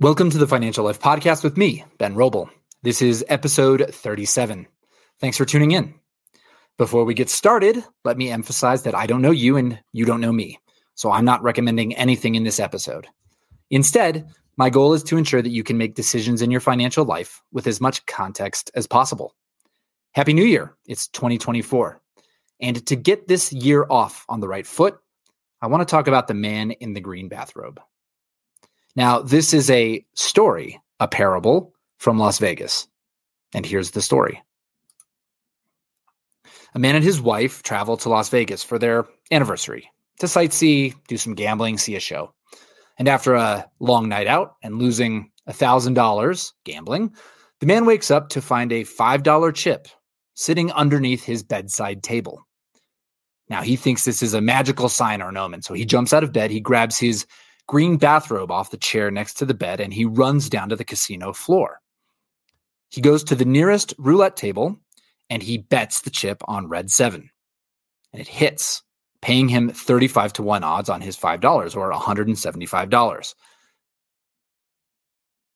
Welcome to the Financial Life Podcast with me, Ben Roble. This is episode 37. Thanks for tuning in. Before we get started, let me emphasize that I don't know you and you don't know me, so I'm not recommending anything in this episode. Instead, my goal is to ensure that you can make decisions in your financial life with as much context as possible. Happy New Year! It's 2024. And to get this year off on the right foot, I want to talk about the man in the green bathrobe. Now, this is a story, a parable from Las Vegas. And here's the story. A man and his wife travel to Las Vegas for their anniversary to sightsee, do some gambling, see a show. And after a long night out and losing $1,000 gambling, the man wakes up to find a $5 chip sitting underneath his bedside table. Now he thinks this is a magical sign or an omen. So he jumps out of bed, he grabs his green bathrobe off the chair next to the bed, and he runs down to the casino floor. He goes to the nearest roulette table and he bets the chip on red seven. And it hits, paying him 35 to 1 odds on his $5 or $175.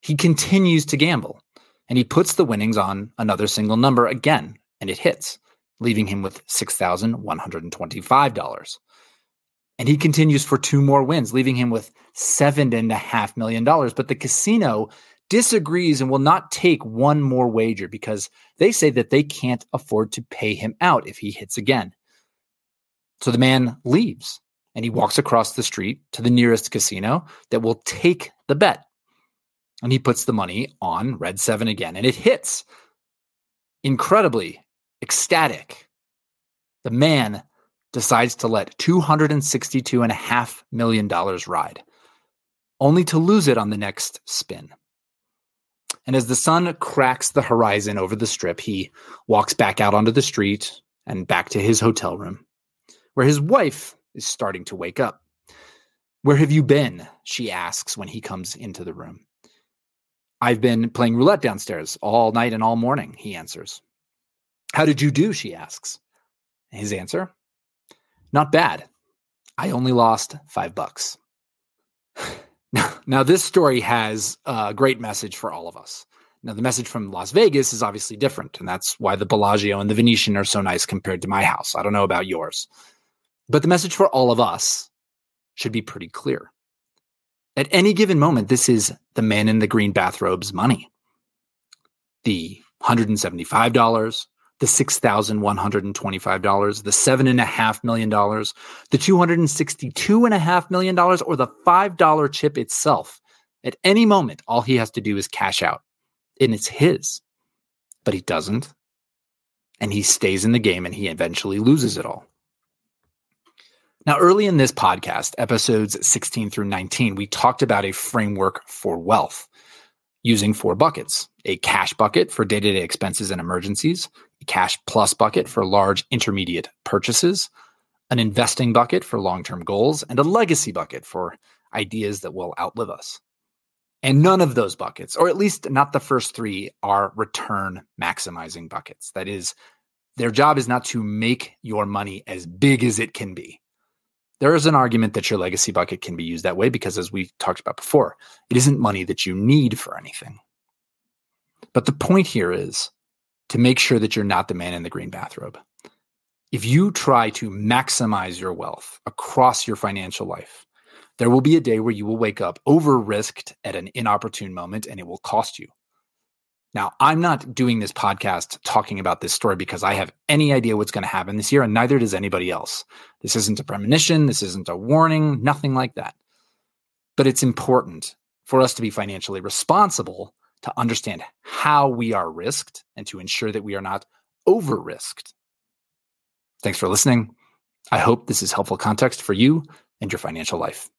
He continues to gamble and he puts the winnings on another single number again, and it hits, leaving him with $6,125. And he continues for two more wins, leaving him with seven and a half million dollars. But the casino disagrees and will not take one more wager because they say that they can't afford to pay him out if he hits again. So the man leaves and he walks across the street to the nearest casino that will take the bet. And he puts the money on red seven again and it hits. Incredibly ecstatic. The man decides to let $262.5 million ride, only to lose it on the next spin. And as the sun cracks the horizon over the strip, he walks back out onto the street and back to his hotel room, where his wife is starting to wake up. Where have you been? She asks when he comes into the room. I've been playing roulette downstairs all night and all morning, he answers. How did you do? She asks. His answer not bad. I only lost five bucks. now, now, this story has a great message for all of us. Now, the message from Las Vegas is obviously different, and that's why the Bellagio and the Venetian are so nice compared to my house. I don't know about yours. But the message for all of us should be pretty clear. At any given moment, this is the man in the green bathrobe's money. The $175, the $6,125, the $7.5 million, the $262.5 million, or the $5 chip itself. At any moment, all he has to do is cash out, and it's his. But he doesn't. And he stays in the game and he eventually loses it all. Now, early in this podcast, episodes 16 through 19, we talked about a framework for wealth using four buckets a cash bucket for day to day expenses and emergencies, cash plus bucket for large intermediate purchases, an investing bucket for long term goals, and a legacy bucket for ideas that will outlive us. And none of those buckets, or at least not the first three, are return maximizing buckets. That is, their job is not to make your money as big as it can be. There is an argument that your legacy bucket can be used that way because, as we talked about before, it isn't money that you need for anything. But the point here is to make sure that you're not the man in the green bathrobe. If you try to maximize your wealth across your financial life, there will be a day where you will wake up over risked at an inopportune moment and it will cost you. Now, I'm not doing this podcast talking about this story because I have any idea what's going to happen this year, and neither does anybody else. This isn't a premonition. This isn't a warning, nothing like that. But it's important for us to be financially responsible to understand how we are risked and to ensure that we are not over risked. Thanks for listening. I hope this is helpful context for you and your financial life.